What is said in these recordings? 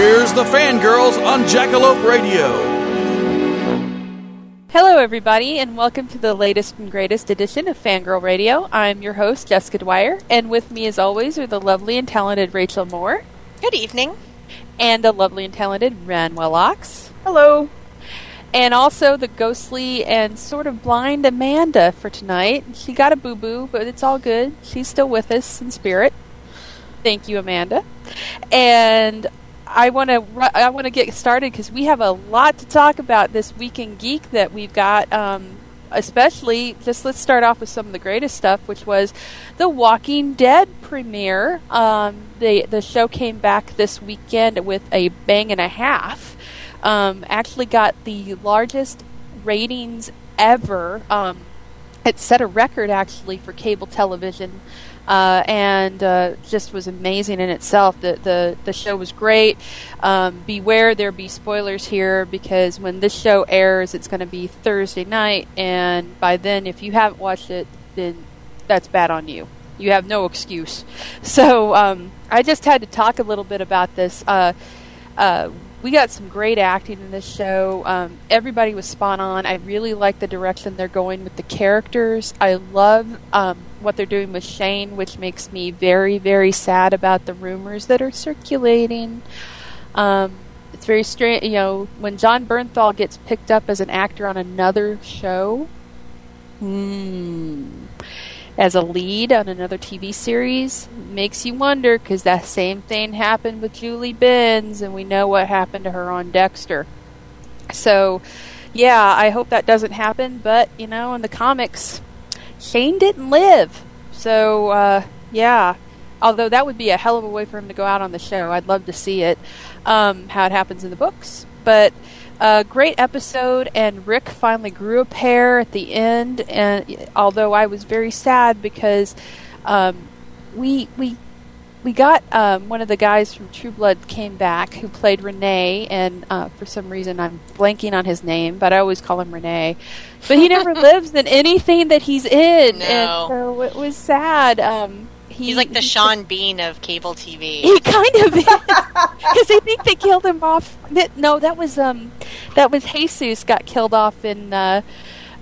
Here's the fangirls on Jackalope Radio. Hello, everybody, and welcome to the latest and greatest edition of Fangirl Radio. I'm your host, Jessica Dwyer, and with me, as always, are the lovely and talented Rachel Moore Good evening. and the lovely and talented Ran Wellox, Hello. and also the ghostly and sort of blind Amanda for tonight. She got a boo boo, but it's all good. She's still with us in spirit. Thank you, Amanda. And I want to I want to get started because we have a lot to talk about this weekend geek that we've got. Um, especially, just let's start off with some of the greatest stuff, which was the Walking Dead premiere. Um, the the show came back this weekend with a bang and a half. Um, actually, got the largest ratings ever. Um, it set a record actually for cable television uh, and uh, just was amazing in itself. The the, the show was great. Um, beware, there be spoilers here because when this show airs, it's going to be Thursday night, and by then, if you haven't watched it, then that's bad on you. You have no excuse. So um, I just had to talk a little bit about this. Uh, uh, we got some great acting in this show. Um, everybody was spot on. I really like the direction they're going with the characters. I love um, what they're doing with Shane, which makes me very, very sad about the rumors that are circulating. Um, it's very strange, you know, when Jon Bernthal gets picked up as an actor on another show. Hmm as a lead on another TV series makes you wonder because that same thing happened with Julie Benz, and we know what happened to her on Dexter. So, yeah, I hope that doesn't happen. But you know, in the comics, Shane didn't live. So, uh, yeah. Although that would be a hell of a way for him to go out on the show. I'd love to see it, um, how it happens in the books. But a great episode, and Rick finally grew a pair at the end. And although I was very sad because um, we we we got um, one of the guys from True Blood came back who played Renee, and uh, for some reason I'm blanking on his name, but I always call him Renee. But he never lives in anything that he's in, No. and so it was sad. Um, he, He's like the he- Sean Bean of cable TV. he kind of is because I think they killed him off. No, that was um, that was Jesus got killed off in uh,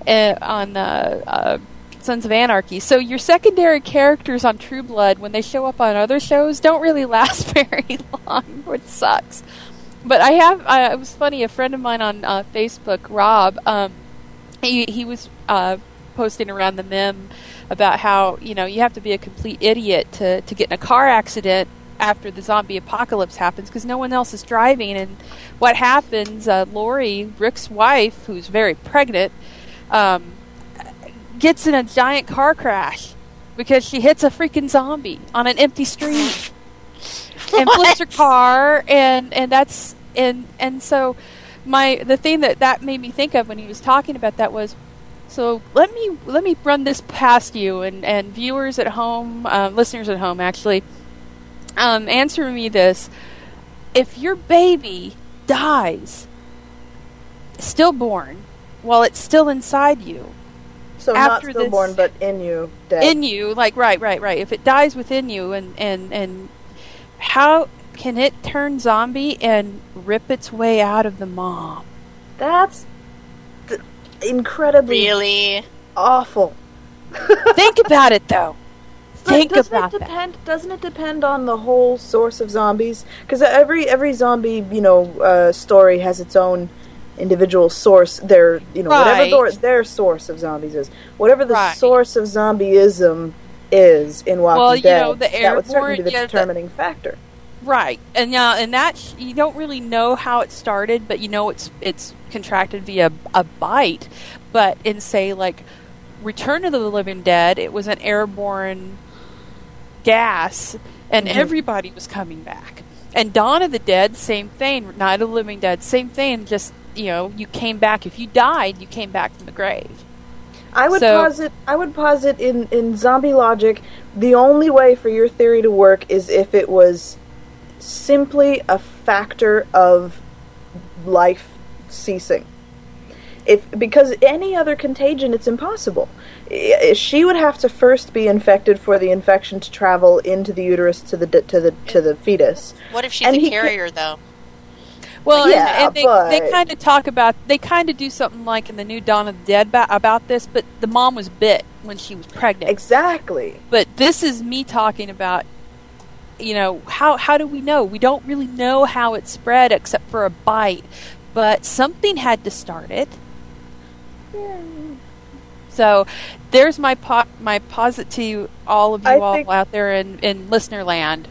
uh on uh, uh, Sons of Anarchy. So your secondary characters on True Blood, when they show up on other shows, don't really last very long, which sucks. But I have. Uh, it was funny. A friend of mine on uh, Facebook, Rob, um, he he was uh, posting around the meme about how you know you have to be a complete idiot to to get in a car accident after the zombie apocalypse happens because no one else is driving. And what happens uh, lori rick's wife who's very pregnant um, gets in a giant car crash because she hits a freaking zombie on an empty street and flips her car. And and that's and and so my the thing that that made me think of when he was talking about that was so let me let me run this past you and and viewers at home uh, listeners at home actually. Um, answer me this. If your baby dies stillborn while it's still inside you So After not stillborn, this- but in you, dead. in you like right right right. If it dies within you and and and how can it turn zombie and rip its way out of the mom? That's th- incredibly Really? awful. think about it though think doesn't about it that. depend? Doesn't it depend on the whole source of zombies? Because every every zombie, you know, uh, story has its own individual source. Their you know whatever Right. their, their source of zombies is, whatever the Right. source of zombieism is in Walking Well, you Dead, know, the that would certainly be the yeah, the- determining factor. Right, and yeah, and that you don't really know how it started, but you know it's it's contracted via a bite. But in say like Return of the Living Dead, it was an airborne gas, and mm-hmm. everybody was coming back. And Dawn of the Dead, same thing. Night of the Living Dead, same thing. Just you know, you came back. If you died, you came back from the grave. I would So- posit. I would posit in in zombie logic, the only way for your theory to work is if it was simply a factor of life ceasing. If because any other contagion, it's impossible. She would have to first be infected for the infection to travel into the uterus to the to the to the fetus. What if she's And a he ca- carrier, though? Well, Yeah, and, and they, but- they kind of talk about they kind of do something like in the new Dawn of the Dead ba- about this, but the mom was bit when she was pregnant. Exactly. but this is me talking about you know how how do we know we don't really know how it spread except for a bite but something had to start it so there's my po- my posit to all of you I all think- out there in in listener land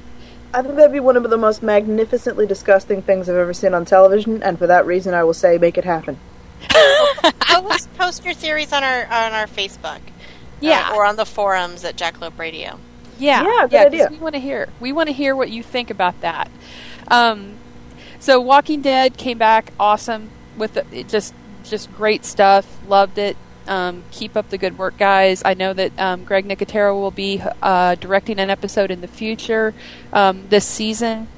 I think that'd be one of the most magnificently disgusting things I've ever seen on television, and for that reason, I will say, make it happen. post, post your theories on our on our Facebook. Yeah. Uh, or on the forums at Jackalope Radio. Yeah, Yeah, good 'cause idea. We want to hear. We want to hear what you think about that. Um, so Walking Dead came back awesome with the, it just just great stuff. Loved it. Um, keep up the good work, guys. I know that um, Greg Nicotero will be uh, directing an episode in the future um, this season,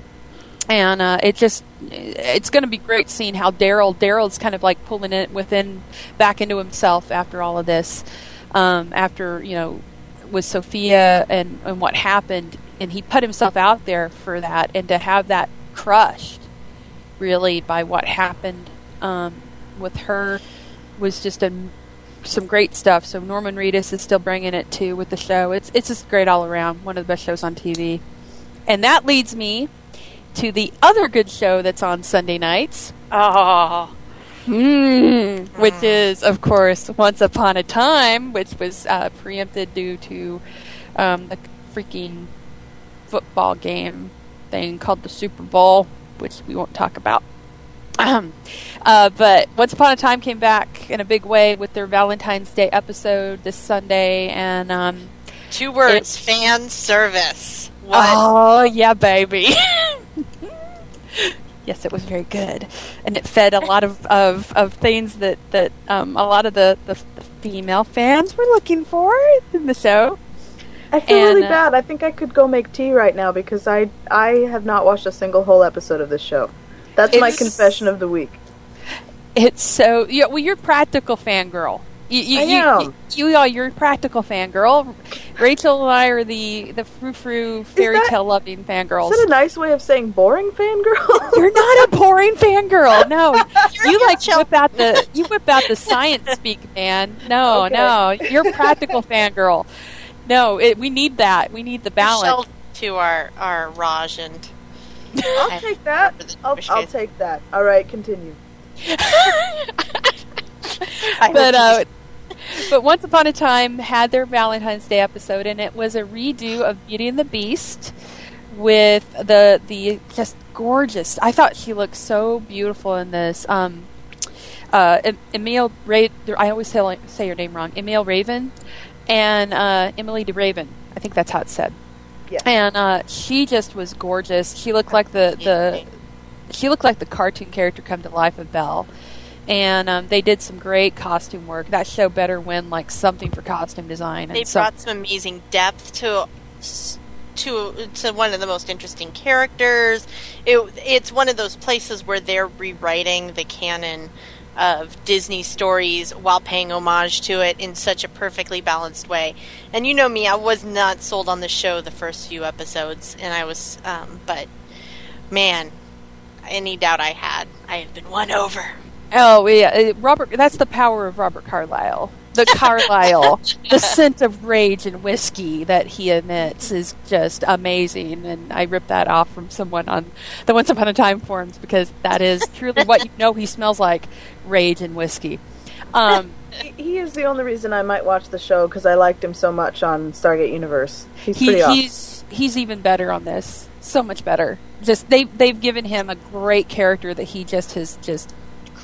and uh, it just it's going to be great seeing how Daryl Daryl's kind of like pulling it within back into himself after all of this. Um, after you know with Sophia and, and what happened, and he put himself out there for that, and to have that crushed really by what happened um, with her was just a, some great stuff. So Norman Reedus is still bringing it too with the show. It's it's just great all around. One of the best shows on TV, and that leads me to the other good show that's on Sunday nights. Oh. Mm, which is, of course, Once Upon a Time, which was uh, preempted due to um, the freaking football game thing called the Super Bowl, which we won't talk about. Um, uh, but Once Upon a Time came back in a big way with their Valentine's Day episode this Sunday, and um, Two words: fan service. What? Oh yeah, baby. yes, it was very good, and it fed a lot of, of, of things that that um, a lot of the, the, the female fans were looking for in the show. I feel And, really uh, bad. I think I could go make tea right now because I I have not watched a single whole episode of this show. That's my confession of the week. It's so yeah. Well, you're a practical fangirl. You, you, I you, am. You, you are. You're a practical fangirl. Rachel and I are the the frou frou fairy that- tale loving fangirls. Is that a nice way of saying boring fangirl? You're not a boring fangirl. No, you You're like chill. whip out the you whip out the science speak, man. No, Okay. no, you're a practical fangirl. No, it, we need that. We need the balance. Shell to our our Raj and I'll take that. I'll, I'll take that. All right, continue. But uh, but once upon a time had their Valentine's Day episode, and it was a redo of Beauty and the Beast with the the just gorgeous. I thought she looked so beautiful in this. Um, uh, Emil Ray. I always say say your name wrong. Emil Raven and uh, Emilie de Ravin. I think that's how it's said. Yeah. And uh, she just was gorgeous. She looked like the the she looked like the cartoon character come to life of Belle. And um, they did some great costume work. That show better win like something for costume design. they so, brought some amazing depth to to to one of the most interesting characters. It, it's one of those places where they're rewriting the canon of Disney stories while paying homage to it in such a perfectly balanced way. And you know me, I was not sold on the show the first few episodes, and I was, um, but man, any doubt I had, I have been won over. Oh yeah, uh, Robert. That's the power of Robert Carlyle. the Carlisle, the scent of rage and whiskey that he emits is just amazing. And I ripped that off from someone on the Once Upon a Time forums because that is truly what you know he smells like rage and whiskey. Um, He- He is the only reason I might watch the show because I liked him so much on Stargate Universe. He's he, pretty awesome. he's he's even better on this. So much better. Just they they've given him a great character that he just has just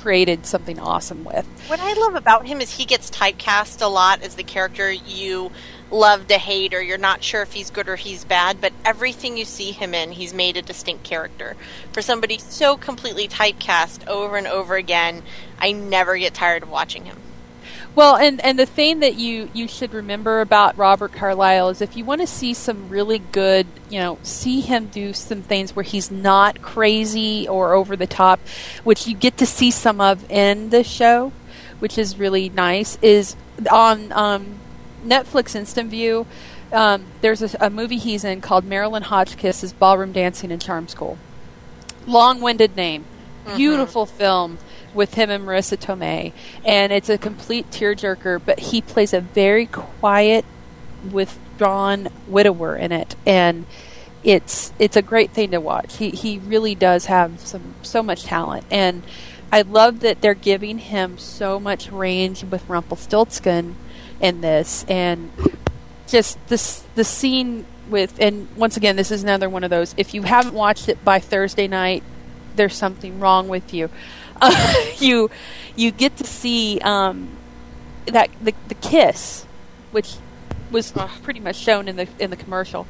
created something awesome with. What I love about him is he gets typecast a lot as the character you love to hate or you're not sure if he's good or he's bad, but everything you see him in, he's made a distinct character. For somebody so completely typecast over and over again, I never get tired of watching him. Well, and and the thing that you you should remember about Robert Carlyle is if you want to see some really good, you know, see him do some things where he's not crazy or over the top, which you get to see some of in the show, which is really nice. Is on um, Netflix Instant View. Um, there's a, a movie he's in called Marilyn Hotchkiss's Ballroom Dancing and Charm School. Long-winded name, beautiful film with him and Marisa Tomei, and it's a complete tearjerker. But he plays a very quiet, withdrawn widower in it, and it's it's a great thing to watch. He he really does have some so much talent, and I love that they're giving him so much range with Rumpelstiltskin in this, and just this the scene with and once again this is another one of those if you haven't watched it by Thursday night there's something wrong with you uh, you you get to see um, that the, the kiss which was pretty much shown in the in the commercial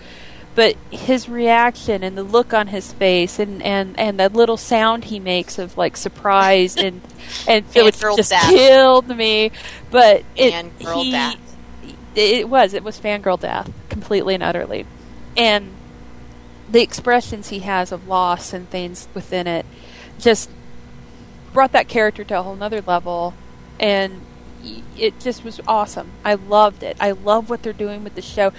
but his reaction and the look on his face and and and that little sound he makes of like surprise and and it just death. killed me but it Fangirl he, death. it was it was fangirl death completely and utterly and the expressions he has of loss and things within it just brought that character to a whole nother level and it just was awesome. I loved it. I love what they're doing with the show.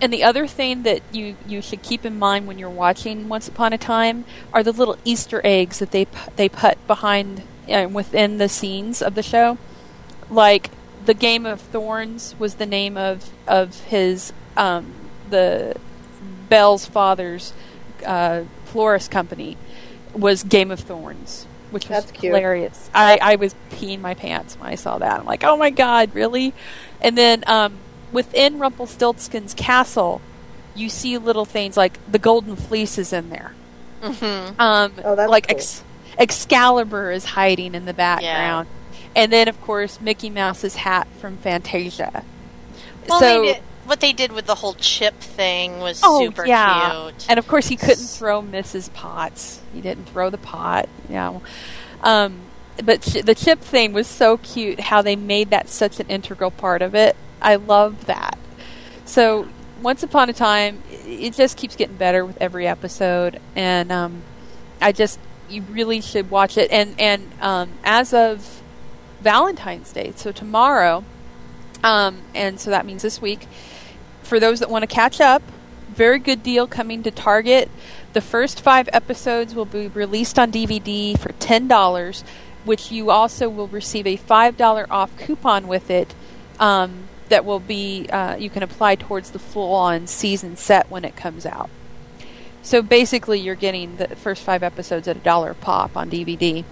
And the other thing that you, you should keep in mind when you're watching Once Upon a Time are the little Easter eggs that they they put behind uh, within the scenes of the show. Like the Game of Thorns was the name of of his um, the Belle's father's uh, florist company was Game of Thorns, which was That's cute. hilarious. I, I was peeing my pants when I saw that. I'm like, oh my god, really? And then um, within Rumpelstiltskin's castle, you see little things like the Golden Fleece is in there. Mm-hmm. Um, Oh, that's like cool. Ex- Excalibur is hiding in the background, and then of course Mickey Mouse's hat from Fantasia. Well, so they did, what they did with the whole chip thing was Oh, super yeah. cute. And of course, he couldn't throw Mrs. Potts. He didn't throw the pot. Yeah. Um, but the chip thing was so cute. How they made that such an integral part of it. I love that. So once upon a time, it just keeps getting better with every episode, and um, I just you really should watch it. And and um, as of Valentine's Day, so tomorrow, um, and so that means this week for those that want to catch up, very good deal coming to Target. The first five episodes will be released on DVD for ten dollars, which you also will receive a five dollar off coupon with it. Um, that will be uh, you can apply towards the full on season set when it comes out. So basically, you're getting the first five episodes at a dollar pop on DVD,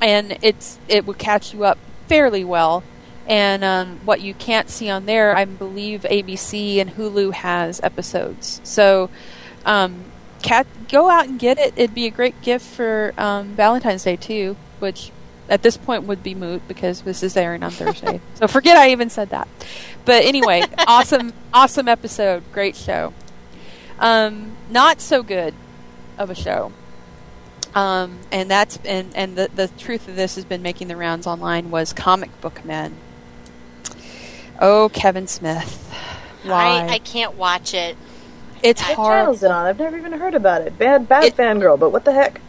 and it's it will catch you up fairly well. And um, what you can't see on there, I believe ABC and Hulu has episodes. So, um, cat, go out and get it. It'd be a great gift for um, Valentine's Day too, which at this point would be moot because this is airing on Thursday. so forget I even said that. But anyway, awesome, awesome episode, great show. Um, not so good of a show. Um, and that's and, and the the truth of this has been making the rounds online was comic book men. Oh, Kevin Smith, why? I, I can't watch it. it's What hard. channel's it on? I've never even heard about it. Bad, bad It- fangirl, but what the heck?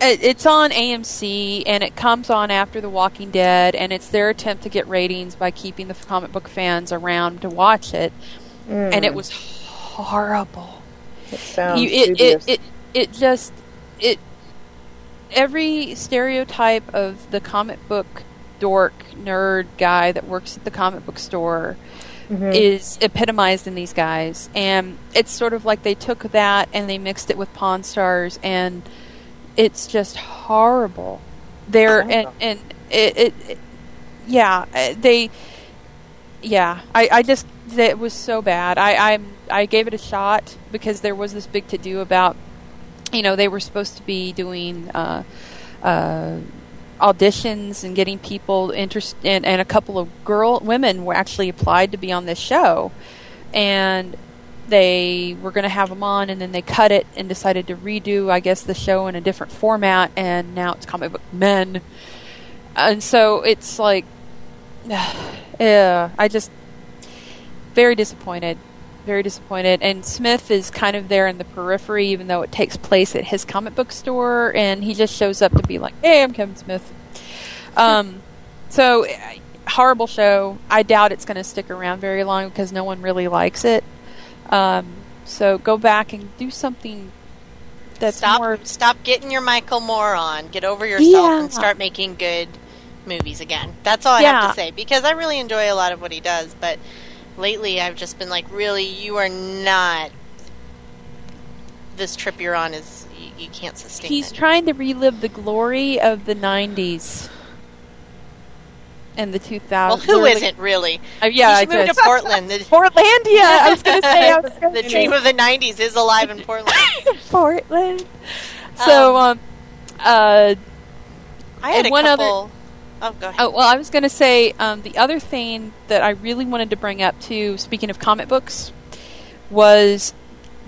It, it's on AMC and it comes on after The Walking Dead, and it's their attempt to get ratings by keeping the comic book fans around to watch it. And it hmm. was horrible. It sounds You, it, dubious. it, it, it just it every stereotype of the comic book dork nerd guy that works at the comic book store is epitomized in these guys. And it's sort of like they took that and they mixed it with pawn stars and it's just horrible. They're and and it, it, it yeah uh, they yeah i i just it was so bad. I i i gave it a shot because there was this big to do about you know they were supposed to be doing uh uh auditions and getting people interested and, and a couple of girl women were actually applied to be on this show. And they were going to have them on and then they cut it and decided to redo i guess the show in a different format and now it's comic book men. And so it's like yeah i just very disappointed very disappointed and smith is kind of there in the periphery even though it takes place at his comic book store and he just shows up to be like hey i'm kevin smith um, so horrible show i doubt it's going to stick around very long because no one really likes it um, so go back and do something that's stop more stop getting your Michael Moore on. Get over yourself Yeah. and start making good movies again. That's all I have to say because I really enjoy a lot of what he does, but lately I've just been like, really, you are not. This trip you're on is you, you can't sustain. He's it. trying to relive the glory of the '90s and the 2000s. Well, who isn't really? Uh, yeah, I moved to Portland. The, Portlandia. I was going to say I was the dream of the '90s is alive in Portland. Portland. So, um, uh, I had one other- couple. Oh, go ahead. oh well, I was going to say um, the other thing that I really wanted to bring up too. Speaking of comic books, was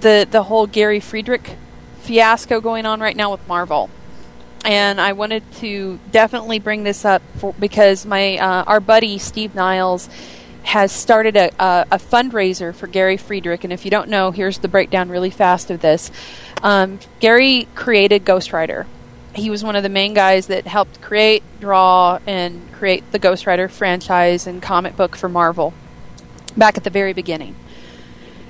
the the whole Gary Friedrich fiasco going on right now with Marvel. and I wanted to definitely bring this up for, because my uh, our buddy Steve Niles has started a, a, a fundraiser for Gary Friedrich. And if you don't know, here's the breakdown really fast of this. Um, Gary created Ghost Rider. He was one of the main guys that helped create, draw, and create the Ghost Rider franchise and comic book for Marvel back at the very beginning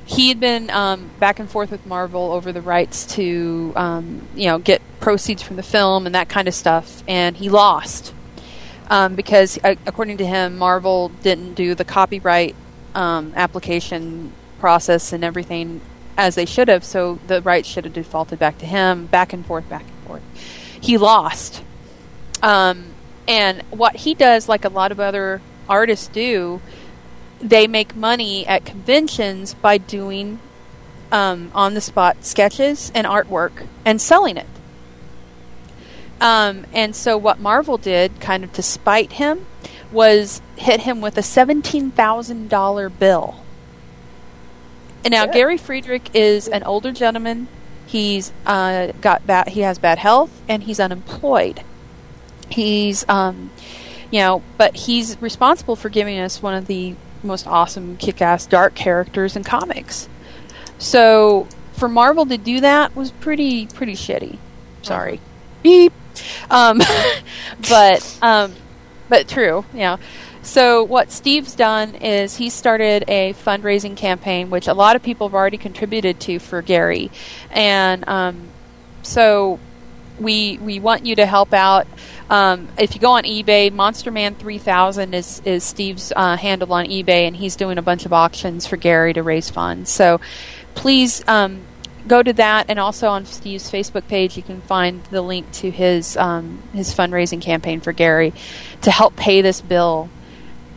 he had been um, back and forth with Marvel over the rights to, um, you know, get proceeds from the film and that kind of stuff, and he lost um, because, uh, according to him, Marvel didn't do the copyright um, application process and everything as they should have. So the rights should have defaulted back to him. Back and forth, back and forth. He lost, um, and what he does, like a lot of other artists do, they make money at conventions by doing um, on the spot sketches and artwork and selling it. Um, and so, what Marvel did, kind of to spite him, was hit him with a $17,000 bill. And now, Yeah. Gary Friedrich is an older gentleman. He's uh, got bad. He has bad health, and he's unemployed. He's, um, you know, but he's responsible for giving us one of the most awesome kick-ass dark characters in comics. So for Marvel to do that was pretty pretty shitty. Sorry. Beep. Um, but um, but true. Yeah. So what Steve's done is he started a fundraising campaign, which a lot of people have already contributed to for Gary, and um, so we we want you to help out. Um, if you go on eBay, Monster Man 3000 is is Steve's uh, handle on eBay, and he's doing a bunch of auctions for Gary to raise funds. So please um, go to that, and also on Steve's Facebook page, you can find the link to his um, his fundraising campaign for Gary to help pay this bill.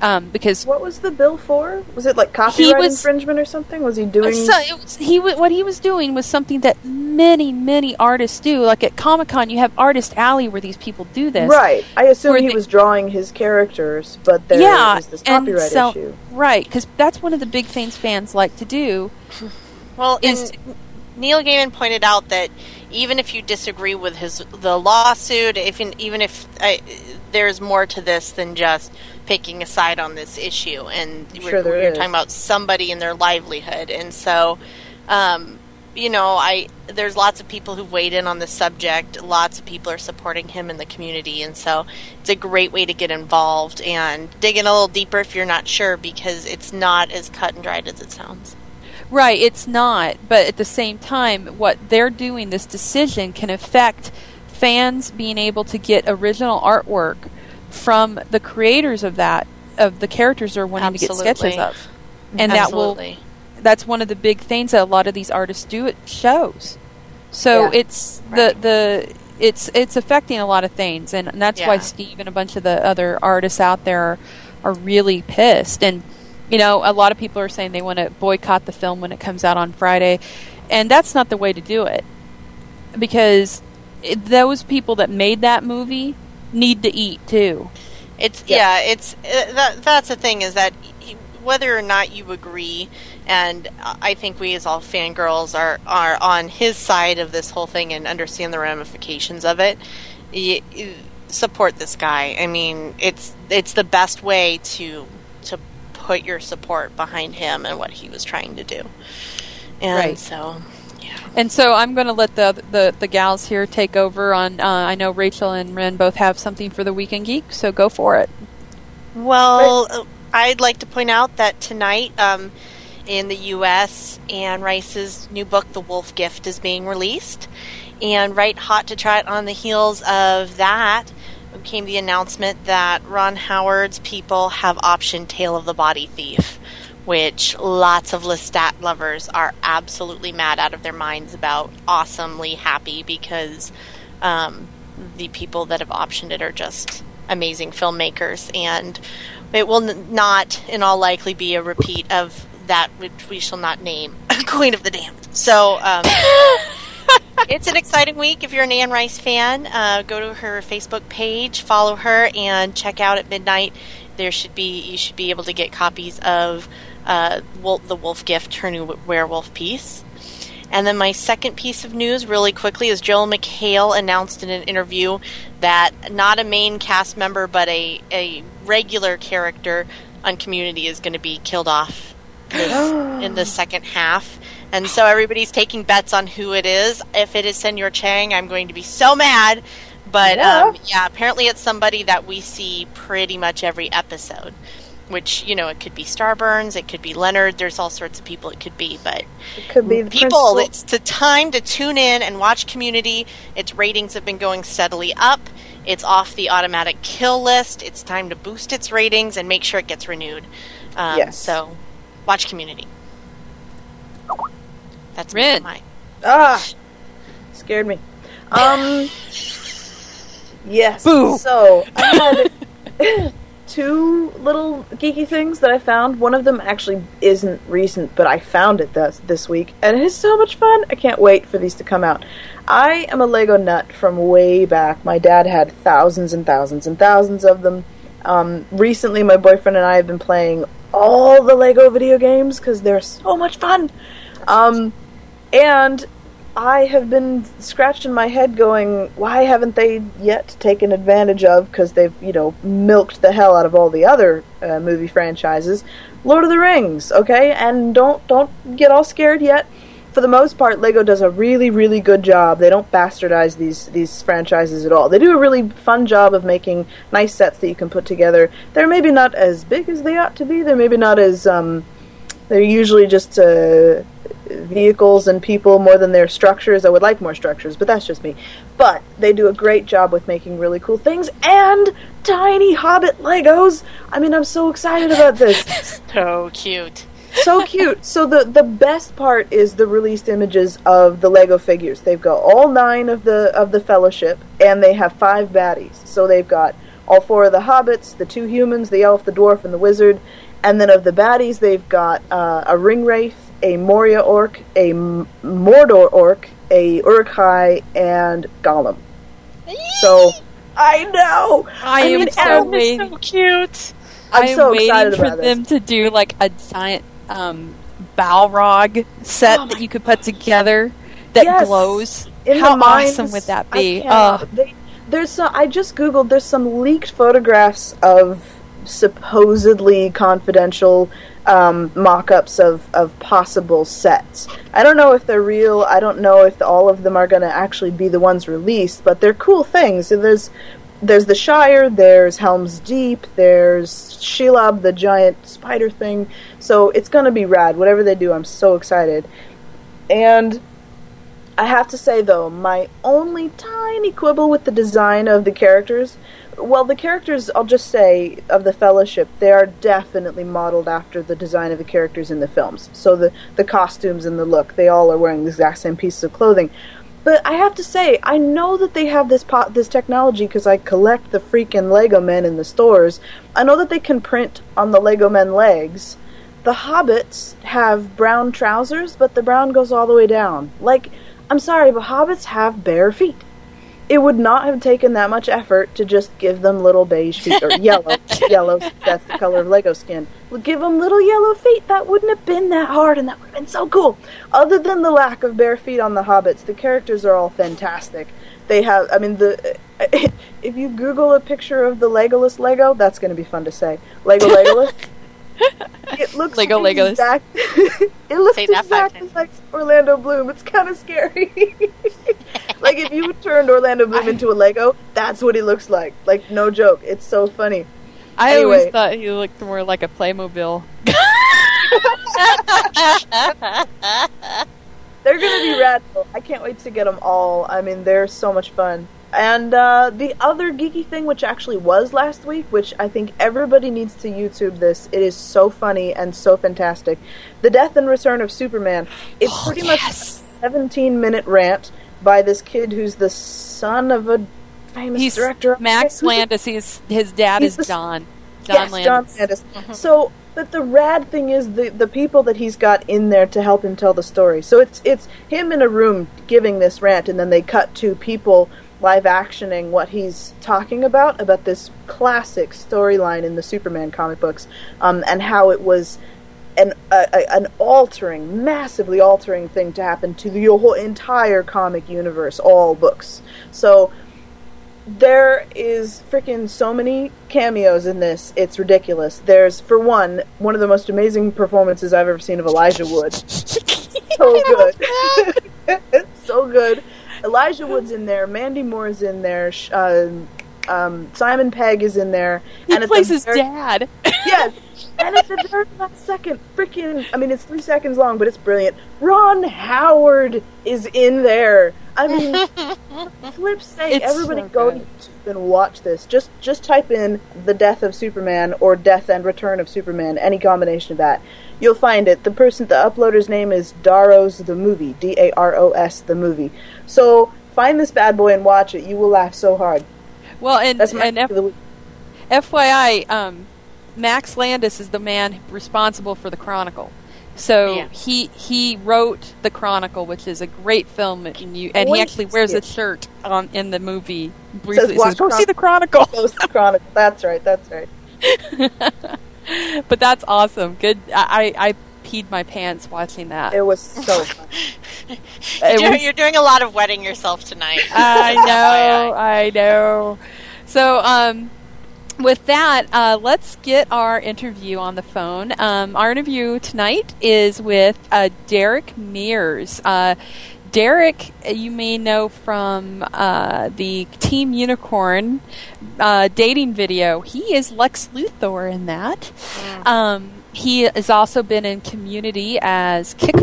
Um, because What was the bill for? Was it like copyright was- infringement or something? Was he doing? So it was, he what he was doing was something that many many artists do. Like at Comic Con, you have Artist Alley where these people do this. right. I assume he they- was drawing his characters, but there is yeah, this and copyright so, issue. Right, because that's one of the big things fans like to do. Well, is- and Neil Gaiman pointed out that even if you disagree with his the lawsuit, if even if I, there's more to this than just picking a side on this issue, and Sure we're, there we're talking about somebody and their livelihood, and so. Um, you know, I there's lots of people who weighed in on the subject. Lots of people are supporting him in the community, and so it's a great way to get involved and dig in a little deeper if you're not sure, because it's not as cut and dried as it sounds. Right, it's not. But at the same time, what they're doing, this decision, can affect fans being able to get original artwork from the creators of that of the characters they're wanting to get sketches of, mm-hmm. and that will that's one of the big things that a lot of these artists do at shows. So Yeah. it's Right. the the it's it's affecting a lot of things, and that's why Steve and a bunch of the other artists out there are, are really pissed. And you know, a lot of people are saying they want to boycott the film when it comes out on Friday, and that's not the way to do it because it, those people that made that movie need to eat too. It's yeah, it's uh, that that's the thing is that whether or not you agree, and I think we as all fangirls are are on his side of this whole thing and understand the ramifications of it. Y- y- support this guy. I mean, it's it's the best way to to put your support behind him and what he was trying to do. And Right. so, yeah. And so I'm going to let the, the the gals here take over on. Uh, I know Rachel and Ren both have something for the Weekend Geek, so go for it. Well, I'd like to point out that tonight um, in the U.S., Anne Rice's new book, The Wolf Gift, is being released. And right hot to trot on the heels of that came the announcement that Ron Howard's people have optioned Tale of the Body Thief, which lots of Lestat lovers are absolutely mad out of their minds about, awesomely happy because um, the people that have optioned it are just amazing filmmakers, and it will n- not, in all likely, be a repeat of that which we shall not name Queen of the Damned. So. Um, it's an exciting week. If you're an Anne Rice fan, uh, go to her Facebook page, follow her, and check out at midnight. There should be you should be able to get copies of uh, the Wolf Gift, her new werewolf piece. And then my second piece of news, really quickly, is Joel McHale announced in an interview that not a main cast member, but a, a regular character on Community is going to be killed off this, in the second half. And so everybody's taking bets on who it is. If it is Senor Chang, I'm going to be so mad. But Yeah. um, yeah, apparently it's somebody that we see pretty much every episode. Which you know, it could be Starburns, it could be Leonard. There's all sorts of people it could be, but It could be the people, principal. it's the time to tune in and watch Community. Its ratings have been going steadily up. It's off the automatic kill list. It's time to boost its ratings and make sure it gets renewed. Um, Yes. So, watch Community. That's Rin. my Ah, scared me. Um, yes. Boo. So I had two little geeky things that I found. One of them actually isn't recent, but I found it this this week, and it is so much fun. I can't wait for these to come out. I am a Lego nut from way back. My dad had thousands and thousands and thousands of them. Um, recently, my boyfriend and I have been playing all the Lego video games because they're so much fun. Um, and I have been scratching my head going, why haven't they yet taken advantage of, because they've, you know, milked the hell out of all the other uh, movie franchises, Lord of the Rings, okay? And don't, don't get all scared yet. For the most part, Lego does a really, really good job. They don't bastardize these, these franchises at all. They do a really fun job of making nice sets that you can put together. They're maybe not as big as they ought to be. They're maybe not as, um, they're usually just, uh, vehicles and people more than their structures. I would like more structures, but that's just me. But they do a great job with making really cool things and tiny Hobbit Legos. I mean, I'm so excited about this. so cute. so cute. So the the best part is the released images of the Lego figures. They've got all nine of the of the Fellowship, and they have five baddies. So they've got all four of the hobbits, the two humans, the elf, the dwarf, and the wizard. And then of the baddies, they've got uh, a ring wraith, a Moria orc, a M- Mordor orc, a Uruk-hai, and Gollum. So I know. I, am mean, so Adam is. So cute. I'm I am so waiting excited for them this. to do like a giant um, Balrog set Oh that you could put together that Yes. glows. In How mines, awesome would that I be? Oh, they- there's some. I just googled. There's some leaked photographs of supposedly confidential um, mock-ups of of possible sets. I don't know if they're real. I don't know if all of them are going to actually be the ones released, but they're cool things. So there's there's the Shire, there's Helm's Deep, there's Shelob, the giant spider thing. So it's going to be rad. Whatever they do, I'm so excited. And I have to say though, my only tiny quibble with the design of the characters, well, the characters, I'll just say, of the Fellowship, they are definitely modeled after the design of the characters in the films. So the, the costumes and the look, they all are wearing the exact same pieces of clothing. But I have to say, I know that they have this po- this technology because I collect the freaking Lego men in the stores. I know that they can print on the Lego men legs. The hobbits have brown trousers, but the brown goes all the way down. Like, I'm sorry, but hobbits have bare feet. It would not have taken that much effort to just give them little beige feet or yellow. yellow, that's the color of Lego skin. Give them little yellow feet. That wouldn't have been that hard, and that would have been so cool. Other than the lack of bare feet on the hobbits, the characters are all fantastic. They have, I mean, the if you Google a picture of the Legolas Lego, that's going to be fun to say. Lego Legolas. It looks Lego like Legolas. exact- it looks Say exactly like Orlando Bloom. It's kind of scary. like if you turned Orlando Bloom into a Lego, that's what he looks like. Like no joke. It's so funny. I Anyway. always thought he looked more like a Playmobil. They're gonna be rad. I can't wait to get them all. I mean, they're so much fun. And uh, the other geeky thing, which actually was last week, which I think everybody needs to YouTube this. It is so funny and so fantastic. The Death and Return of Superman. It's Oh, pretty yes. much a 17 minute rant by this kid who's the son of a famous He's director. Max Landis. He's, his dad He's is the- John. John yes, Landis. John Landis. So, but the rad thing is the the people that he's got in there to help him tell the story. So it's it's him in a room giving this rant, and then they cut to people live actioning what he's talking about about this classic storyline in the Superman comic books, um, and how it was an a, a, an altering, massively altering thing to happen to the whole entire comic universe, all books. So there is freaking so many cameos in this. It's ridiculous. There's, for one, one of the most amazing performances I've ever seen of Elijah Wood. so good. so good. Elijah Wood's in there. Mandy Moore is in there. sh- Um, um, Simon Pegg is in there. He at plays his very- dad. Yes. And at the very last second, freaking, I mean, it's three seconds long, but it's brilliant. Ron Howard is in there. I mean, for flip's sake, everybody so go to and watch this. Just, just type in "The Death of Superman" or "Death and Return of Superman," any combination of that. You'll find it. The person, the uploader's name is Daros the movie, D A R O S the movie. So find this bad boy and watch it. You will laugh so hard. Well, and, That's my and F- of the week. FYI, um, Max Landis is the man responsible for the Chronicle. So Yeah. he he wrote the Chronicle, which is a great film, and you and he actually wears a shirt on in the movie. Briefly, it "Watch says, "Go Chron- see the Chronicle." Ghost Chronicle. That's right. That's right. but that's awesome. Good. I, I I peed my pants watching that. It was so fun. You're, doing, was- you're doing a lot of wetting yourself tonight. I know, I know. So, um, with that, uh, let's get our interview on the phone. Um, our interview tonight is with uh, Derek Mears. Uh, Derek, you may know from uh, the Team Unicorn uh, dating video. He is Lex Luthor in that. Um, he has also been in Community as Kick.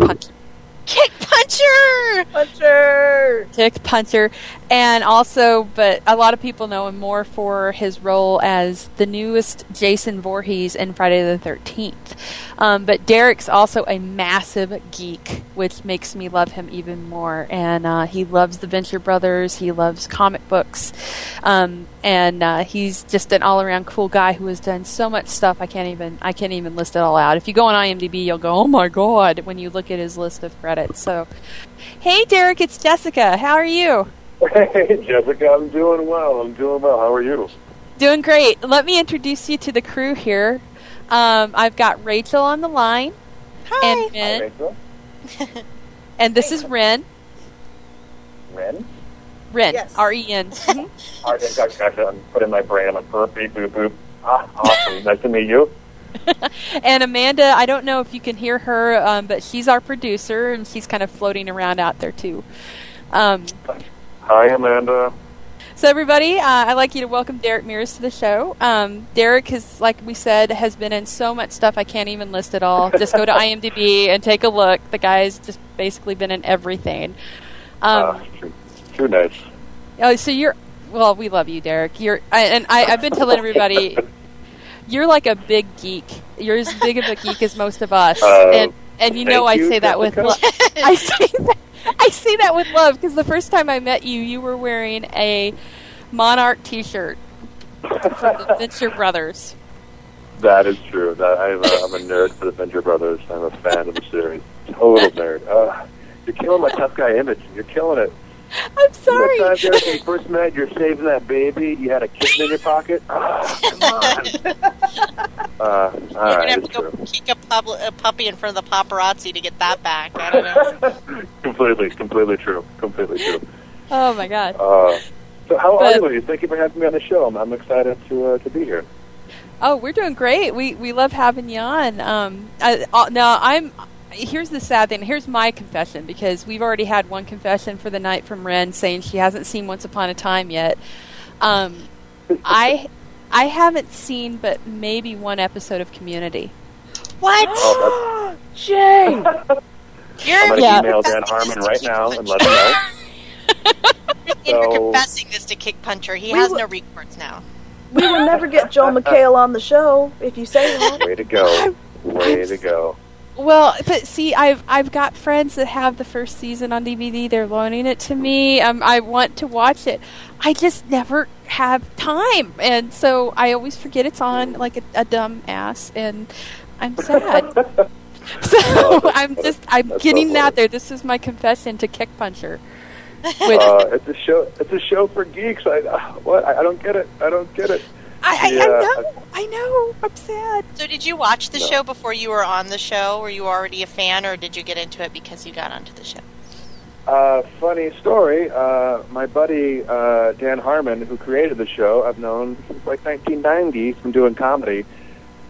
Kick puncher! Puncher. Kick Puncher, and also, but a lot of people know him more for his role as the newest Jason Voorhees in Friday the Thirteenth. Um, but Derek's also a massive geek, which makes me love him even more. And uh, he loves the Venture Brothers. He loves comic books, um, and uh, he's just an all-around cool guy who has done so much stuff. I can't even I can't even list it all out. If you go on IMDb, you'll go, "Oh my god!" when you look at his list of credits. It so, hey, Derek, it's Jessica. How are you? Hey, Jessica, I'm doing well. I'm doing well. How are you? Doing great. Let me introduce you to the crew here. Um, I've got Rachel on the line, Hi. and Hi, Rachel. and this is Ren. Ren? Ren, Yes. R N. All right, gotcha, gotcha. I'm putting my brain. I'm like, burp, beep, boop, boop. Ah, awesome. nice to meet you. And Amanda, I don't know if you can hear her, um, but she's our producer, and she's kind of floating around out there too. Um, Hi, Amanda. So, everybody, uh, I'd like you to welcome Derek Mears to the show. Um, Derek has, like we said, has been in so much stuff I can't even list it all. Just go to IMDb and take a look. The guy's just basically been in everything. Um, Ah, too, too nice. oh, so you're well, we love you, Derek. You're, I, and I, I've been telling everybody, you're like a big geek. You're as big of a geek as most of us, Uh, and and you know I say that with love. I say that, I say that with love because the first time I met you, you were wearing a Monarch T-shirt from the Venture Brothers. That is true. That I'm a, I'm a nerd for the Venture Brothers. I'm a fan of the series. Total nerd. Uh, you're killing my tough guy image. You're killing it. I'm sorry. That time, Derek, when you first met, you're saving that baby. You had a kitten in your pocket. Ah, come on. Uh, all You're gonna right, have to go true. kick a, pub- a puppy in front of the paparazzi to get that back. I don't know. completely, completely true. Completely true. Oh my god. Uh, so how But- are you? Thank you for having me on the show. I'm, I'm excited to uh, to be here. Oh, we're doing great. We we love having you on. Um, I, uh, now I'm. Here's the sad thing. Here's my confession because we've already had one confession for the night from Ren saying she hasn't seen Once Upon a Time yet. Um, I I haven't seen but maybe one episode of Community. What? Oh, Jay! You're I'm going to Yeah. email Dan Harmon right now and let him know. you're So- confessing this to Kick Puncher. He has w- no recourse now. we will never get Joel McHale on the show if you say that. Way to go. Way to go. Well, but see, I've I've got friends that have the first season on DVD. They're loaning it to me. Um, I want to watch it. I just never have time, and so I always forget it's on, like a, a dumb ass, and I'm sad. so I'm just I'm that's getting that there. This is my confession to Kick Puncher. Which Uh, it's a show. It's a show for geeks. I uh, what? I, I don't get it. I don't get it. I, I, yeah, I know, I know. I'm sad. So, did you watch the No. show before you were on the show? Were you already a fan, or did you get into it because you got onto the show? Uh, funny story. Uh, my buddy uh, Dan Harmon, who created the show, I've known since like 1990 from doing comedy,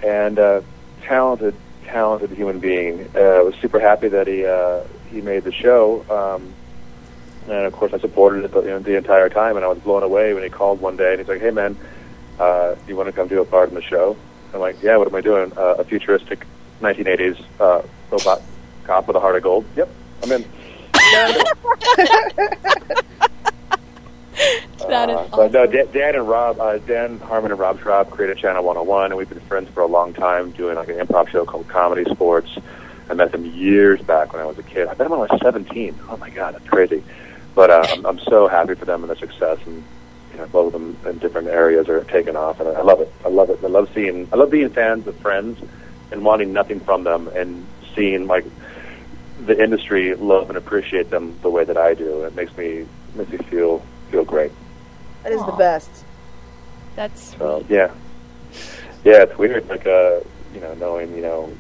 and uh, talented, talented human being. Uh, I was super happy that he uh, he made the show, um, and of course I supported it the, you know, the entire time. And I was blown away when he called one day and he's like, "Hey man, uh, you want to come do a part in the show?" I'm like, "Yeah, what am I doing? Uh, a futuristic 1980s uh, robot cop with a heart of gold." Yep, I'm in. That is Uh, but no. Dan, Dan and Rob, uh, Dan Harmon and Rob Schrab created Channel 101, and we've been friends for a long time, doing like an improv show called Comedy Sports. I met them years back when I was a kid. I met them when I was 17. Oh my god, that's crazy. But uh, I'm, I'm so happy for them and their success, and you know, both of them in different areas are taking off, and I love it. I love it. I love seeing. I love being fans of friends and wanting nothing from them, and seeing like the industry love and appreciate them the way that I do. It makes me makes me feel feel great. That is the best. That's So yeah, yeah, it's weird. Like uh, you know, knowing you know,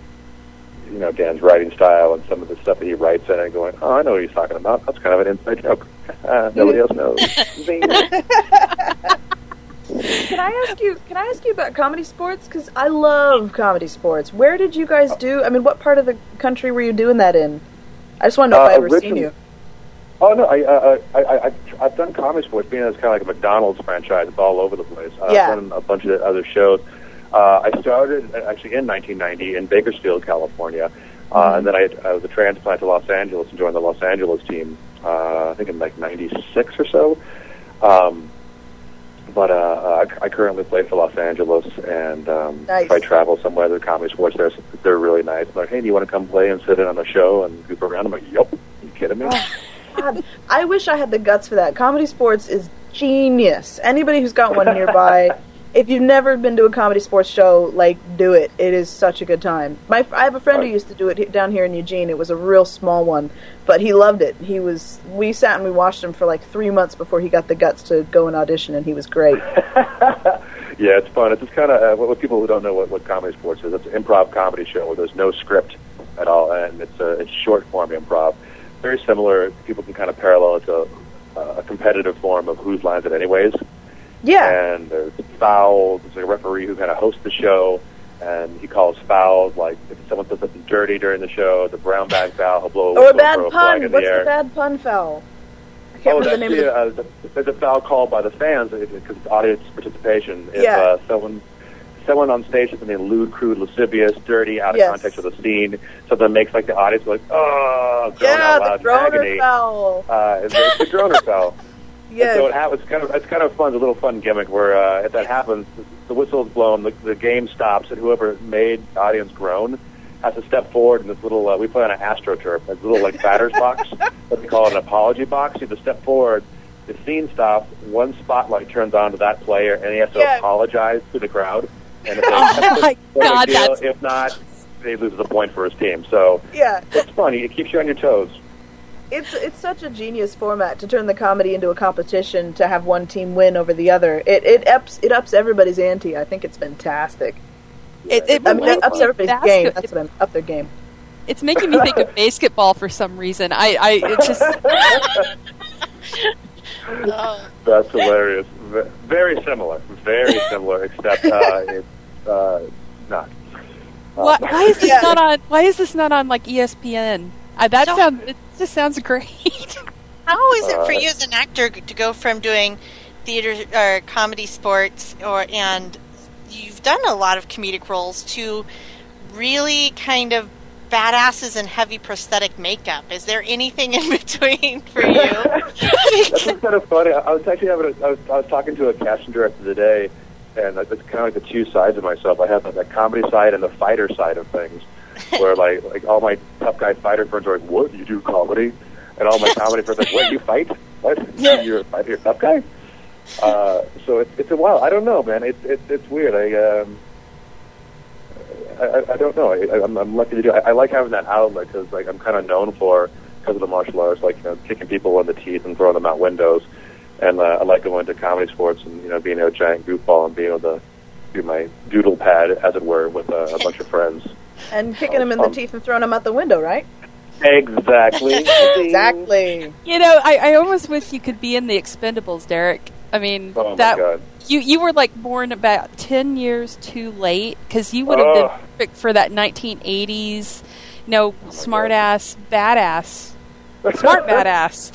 you know Dan's writing style and some of the stuff that he writes in it, going, oh, I know what he's talking about. That's kind of an inside joke. Uh, nobody else knows. Can I ask you? Can I ask you about comedy sports? Because I love comedy sports. Where did you guys do? I mean, what part of the country were you doing that in? I just want to know Uh, if I ever seen you. Oh no, I, uh, I, I, I've, I've done comedy sports, being as kind of like a McDonald's franchise. It's all over the place. Uh, Yeah. I've done a bunch of other shows. Uh, I started uh, actually in 1990 in Bakersfield, California, uh, and then I, I was a transplant to Los Angeles and joined the Los Angeles team. Uh, I think in like '96 or so. Um, but uh, uh, I, I currently play for Los Angeles, and um, Nice. if I travel somewhere, the comedy sports there, they're really nice. They're like, hey, do you want to come play and sit in on the show and goof around? I'm like, yep. You kidding me? God, I wish I had the guts for that. Comedy sports is genius. Anybody who's got one nearby, if you've never been to a comedy sports show, like do it. It is such a good time. My I have a friend who used to do it down here in Eugene. It was a real small one, but he loved it. He was we sat and we watched him for like 3 months before he got the guts to go and audition and he was great. yeah, it's fun. It's just kind of uh, what, people who don't know what, what comedy sports is. It's an improv comedy show where there's no script at all, and it's a it's short form improv. Very similar. People can kind of parallel it to uh, a competitive form of Whose Lines It Anyways. Yeah. And there's fouls. There's a referee who kind of hosts the show, and he calls fouls. Like if someone says something dirty during the show, the brown bag foul, he'll blow a Or a bad throw pun. in What's the air. the bad pun foul? I can't Oh, remember the that's name of the, the uh, the, there's a foul called by the fans because it's audience participation. If Yeah. uh, someone someone on stage is something lewd, crude, lascivious, dirty, out of Yes. context of the scene, something that makes like the audience like, oh, groan Yeah, out the loud in droner agony. foul. Uh, it's, it's the droner foul. Yes. So it happens. Kind of, it's kind of fun. It's a little fun gimmick where uh, if that happens, the whistle's blown, the, the game stops, and whoever made the audience groan has to step forward in this little. Uh, we play on an astroturf, this little like batter's box, what they call it, an apology box. You have to step forward. The scene stops. One spotlight turns on to that player, and he has to Yeah. apologize to the crowd. And if they Oh my God, deal. that's- if not, they lose the point for his team. So Yeah. it's funny. It keeps you on your toes. It's it's such a genius format to turn the comedy into a competition to have one team win over the other. It it ups it ups everybody's ante. I think it's fantastic. It, it I mean, it ups everybody's basket- game. That's what I'm up their game. It's making me think of basketball for some reason. I, I it's just Oh, That's hilarious. Very similar. Very similar, except uh, it's uh, not. why, why is this Yeah. not on? Why is this not on like ESPN? I, that So- sounds it just sounds great. how is it for Uh, you as an actor to go from doing theater or comedy sports or and you've done a lot of comedic roles to really kind of badasses and heavy prosthetic makeup? Is there anything in between for you? That's kind of funny. I I was actually having a, I was, I was talking to a casting director today, and it's kind of like the two sides of myself. I have like, the comedy side and the fighter side of things, where like like all my tough guy fighter friends are like, "What you do comedy?" And all my comedy friends are like, "What you fight? What yeah. you're a fighter? You're a tough guy?" Uh, so it's it's a while. I don't know, man. It's it's it's weird. I um. I, I- I don't know. I, I'm, I'm lucky to do. I, I like having that outlet because, like, I'm kind of known for because of the martial arts, like you know, kicking people in the teeth and throwing them out windows. And uh, I like going to comedy sports and you know being a giant goofball and being able to do my doodle pad, as it were, with uh, a bunch of friends. And kicking them in the teeth and throwing them out the window, right? Exactly. Exactly. you know, I, I almost wish you could be in the Expendables, Derek. I mean, Oh that god. you you were like born about ten years too late because you would have Ugh. been perfect for that 1980s, you know, Oh smart ass badass, smart badass.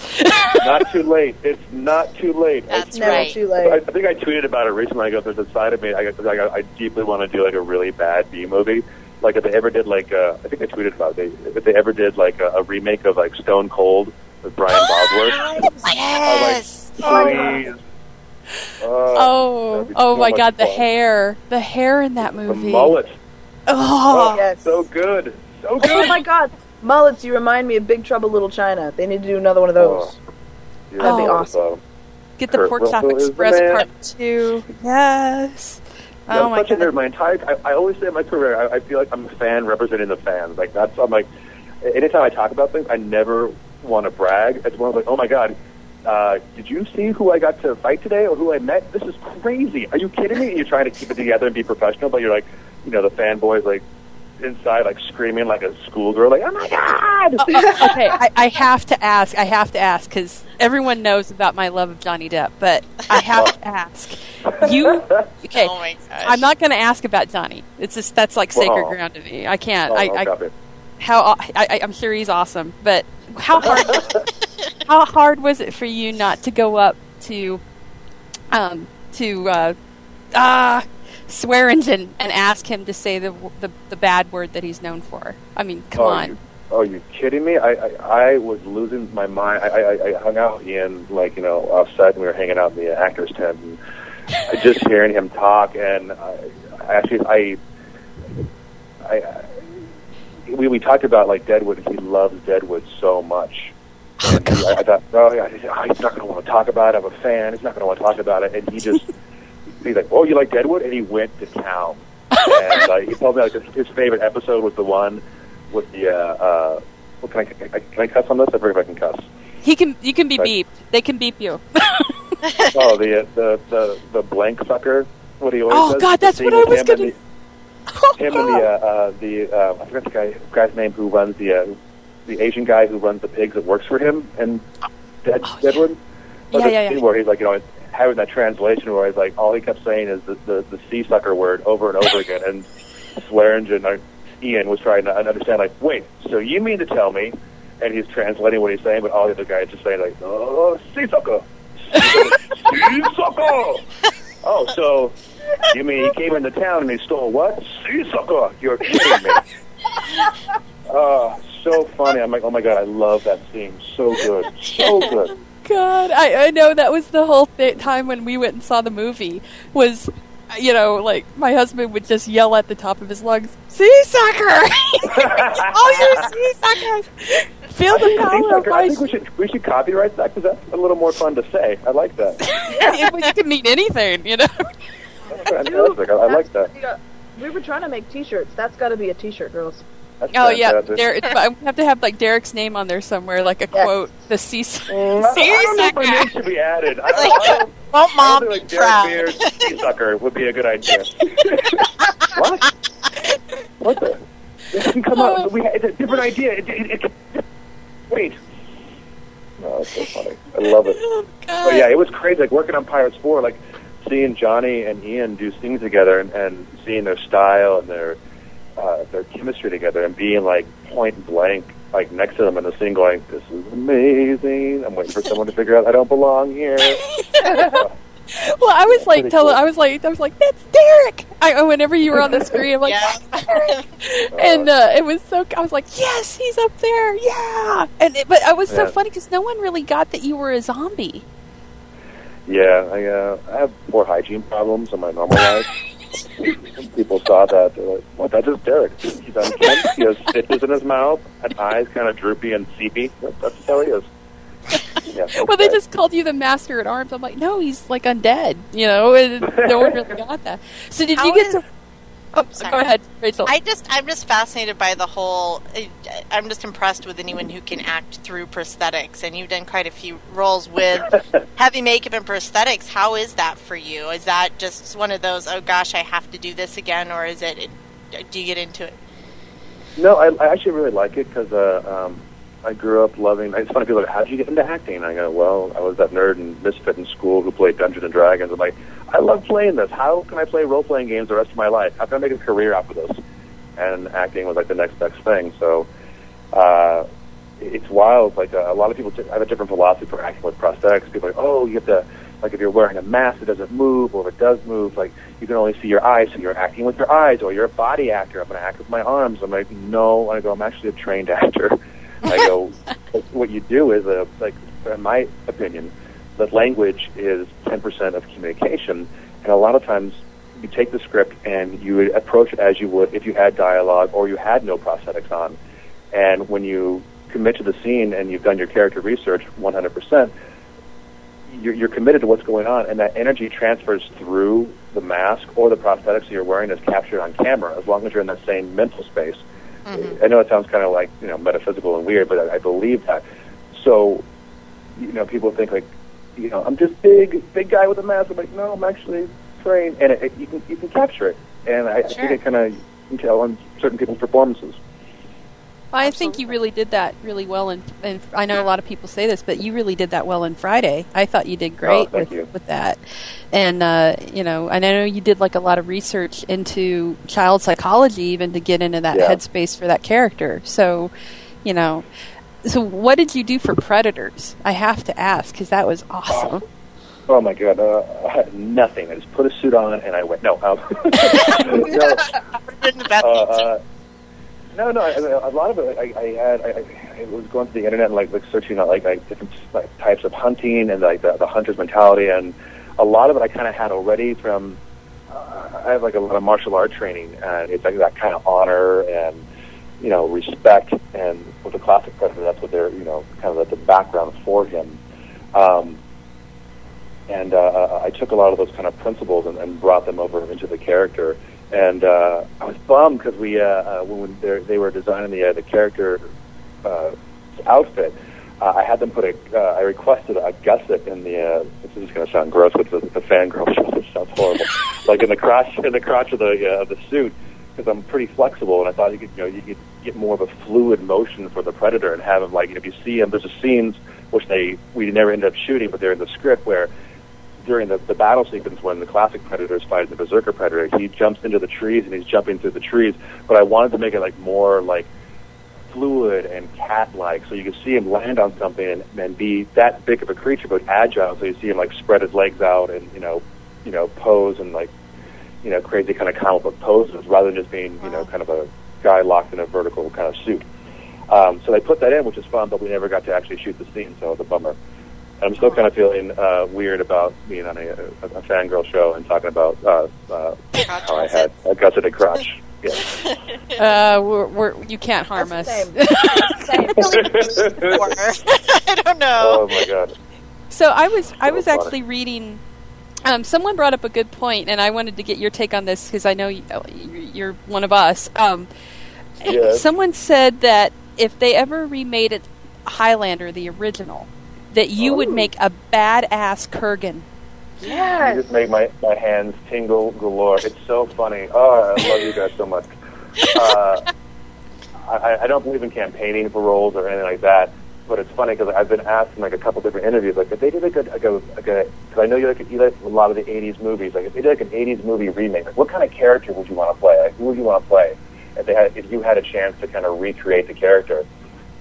not too late. It's not too late. I- That's Never right. too I, I think I tweeted about it recently. I go, there's a side of me. I, I, I deeply want to do like a really bad B movie. Like if they ever did like, uh, I think I tweeted about it. They, if they ever did like a, a remake of like Stone Cold with Brian Bosworth. yes. Please. Uh, Oh, that'd be oh so my much God, the hair, the hair in that The movie. mullet. Oh, Yes. So good. So Oh my god. Mullets, you remind me of Big Trouble Little China. They need to do another one of those. Yeah, That'd be so, awesome. get the Kurt Pork Chop Russell is the Express. Part Two. Yes. Yeah, Oh I'm my such a nerd. My entire, I, I always say in my career, I, I feel like I'm a fan representing the fans. Like that's, I'm like, anytime I talk about things, I never want to brag. It's more like, oh my god, uh, did you see who I got to fight today or who I met? This is crazy. Are you kidding me? And you're trying to keep it together and be professional, but you're like, you know, the fanboys like inside like screaming like a schoolgirl, like, oh my god. Oh, oh, okay, I, I have to ask. I have to ask because everyone knows about my love of Johnny Depp, but I have to ask. You okay? Oh my gosh. I'm not going to ask about Johnny. It's just that's like sacred Well. ground to me. I can't. Oh, I, I how I, I, I'm sure he's awesome, but how hard how hard was it for you not to go up to um to uh ah Swearengen and ask him to say the, the the bad word that he's known for? I mean, come oh, on. You, oh, you kidding me? I, I I was losing my mind. I, I I hung out with Ian like you know offset, and we were hanging out in the actors tent, and I just hearing him talk, and I, I actually I I. We, we talked about like Deadwood. and He loves Deadwood so much. Oh, and he, I, I thought, oh yeah, he's oh, he's not going to want to talk about it. I'm a fan. He's not going to want to talk about it. And he just, he's like, oh, you like Deadwood? And he went to town. and uh, he told me like his, his favorite episode was the one with the. Uh, uh, what can I, can I cuss on this? I forget if I can cuss. He can you can be Right. beeped. They can beep you. Oh, the the the the blank sucker. What do you always Oh? God, that's what I was gonna- the- him and the uh, uh, the uh, I forgot the guy guy's name who runs the uh, the Asian guy who runs the pigs that works for him and Dead, Oh, yeah. Deadwood. Yeah, the yeah, yeah. Where he's like, you know, having that translation where he's like, all he kept saying is the the, the sea sucker word over and over again, and Swearengen or uh, Ian was trying to understand, like, wait, so you mean to tell me? And he's translating what he's saying, but all the other guys just saying like, oh, sea sucker, sea sucker. Oh, so you mean he came into town and he stole what? Sea sucker. You're kidding me. Oh, so funny. I'm like, oh my god, I love that scene. So good. So good. God, I, I know that was the whole th- time when we went and saw the movie. Was you know, like my husband would just yell at the top of his lungs, "Sea sucker! All you sea suckers! Feel the power of Seasucker, I think we should we should copyright that because that's a little more fun to say. I like that. it could mean anything, you know. Fantastic. I, I like that. We were trying to make T-shirts. That's got to be a T-shirt, girls. That's Oh yeah, fantastic. Derek, I have to have like Derek's name on there somewhere, like a Yes. quote. The sea, Mm, I, sea don't know if my name sucker. should be added. I, I, I don't, Won't I mom don't be think like proud? Derek Beard, sea sucker would be a good idea. what? What the? It didn't come Oh. up. We had, it's a different idea. It, it, it, wait. No, it's so funny. I love it. Oh, But yeah, it was crazy. Like working on Pirates Four, like seeing Johnny and Ian do scenes together, and, and seeing their style and their uh, their chemistry together, and being like point blank, like next to them in the scene, going, "This is amazing." I'm waiting for someone to figure out I don't belong here. Well, I was like, Pretty tell, cool. I was like, I was like, that's Derek. I whenever you were on the screen, I'm like, Yeah. "That's Derek." and uh, it was so. I was like, yes, he's up there, yeah. And it, but it was so Yeah. funny because no one really got that you were a zombie. Yeah, I uh, I have poor hygiene problems in my normal life. People saw that. They're like, "What? That's just Derek. He's unkempt. He has stitches in his mouth, and eyes kind of droopy and seepy. That's just how he is." Yeah, Well, they just called you the master at arms. I'm like, no, he's like undead, you know. And no one really got that. So did How you get is- to? Oh, Sorry. go ahead, Rachel. I just, I'm just fascinated by the whole. I'm just impressed with anyone who can act through prosthetics, and you've done quite a few roles with heavy makeup and prosthetics. How is that for you? Is that just one of those? Oh gosh, I have to do this again, or is it? Do you get into it? No, I, I actually really like it because uh, um, I grew up loving. It's funny people are like, "How did you get into acting?" And I go, "Well, I was that nerd and misfit in school who played Dungeons and Dragons." I'm like, "I love playing this. How can I play role playing games the rest of my life? How can I make a career out of this?" And acting was like the next best thing. So uh, it's wild. Like uh, a lot of people t- have a different philosophy for acting with prosthetics. People are like, "Oh, you have to." Like if you're wearing a mask, it doesn't move, or if it does move, like you can only see your eyes, so you're acting with your eyes, or you're a body actor. I'm going to act with my arms. I'm like, no. I go, I'm actually a trained actor. I go, what you do is, uh, like, in my opinion, that language is 10% of communication, and a lot of times you take the script and you approach it as you would if you had dialogue or you had no prosthetics on. And when you commit to the scene and you've done your character research 100%, you're, you're committed to what's going on, and that energy transfers through the mask or the prosthetics that you're wearing is captured on camera as long as you're in that same mental space. Mm-hmm. I know it sounds kind of like you know metaphysical and weird, but I, I believe that. So, you know, people think like, you know, I'm just big, big guy with a mask. I'm like, no, I'm actually trained, and it, it, you can you can capture it, and I, I think it kind of can tell on certain people's performances. I think you really did that really well, and and I know a lot of people say this, but you really did that well in Friday. I thought you did great Oh, with you. with that, and uh, you know, and I know you did like a lot of research into child psychology, even to get into that Yeah. headspace for that character. So, you know, so what did you do for Predators? I have to ask because that was awesome. Oh my god, uh, I had nothing. I just put a suit on and I went. No, um, no, Written about uh, these. uh, no, no. I, I- a lot of it, I, I had. I, I was going to the internet and like, like searching out like, like different like types of hunting and like the, the hunter's mentality, and a lot of it I kind of had already from. Uh, I have like a lot of martial art training, and it's like that kind of honor and you know respect. And with the classic predator, that's what they're you know kind of the, the background for him. Um, and uh, I took a lot of those kind of principles and, and brought them over into the character. And uh, I was bummed because we, uh, uh, when they were designing the uh, the character uh, outfit, uh, I had them put a. Uh, I requested a gusset in the. Uh, this is going to sound gross, but the, the fangirl sounds horrible. like in the crotch, in the crotch of the uh, of the suit, because I'm pretty flexible, and I thought you could, you know, you could get more of a fluid motion for the predator and have him like if you see him. There's a scenes which they we never ended up shooting, but they're in the script where during the, the battle sequence when the classic predators fight the berserker predator, he jumps into the trees and he's jumping through the trees. But I wanted to make it like more like fluid and cat-like, so you could see him land on something and, and be that big of a creature, but agile. So you see him like spread his legs out and you know, you know, pose and like you know, crazy kind of comic book poses, rather than just being you know, kind of a guy locked in a vertical kind of suit. Um, so they put that in, which is fun, but we never got to actually shoot the scene, so it's a bummer. I'm still kind of feeling uh, weird about being on a, a, a fangirl show and talking about uh, uh, how I had a gusseted crotch. Yeah. Uh, we're, we're, you can't harm That's us. I don't know. oh my god. So I was I So was funny. actually reading. Um, someone brought up a good point, and I wanted to get your take on this because I know you, you're one of us. Um, Yes. Someone said that if they ever remade it Highlander, the original, that you would Oh. make a badass Kurgan. You Yes. just make my, my hands tingle galore. It's so funny. Oh, I love you guys so much. Uh, I, I don't believe in campaigning for roles or anything like that, but it's funny because I've been asked in like a couple different interviews, like if they did like a, like a, like a because I know you like you like a lot of the '80s movies, like if they did like an '80s movie remake, like what kind of character would you want to play? Like who would you want to play? If they had, if you had a chance to kind of recreate the character,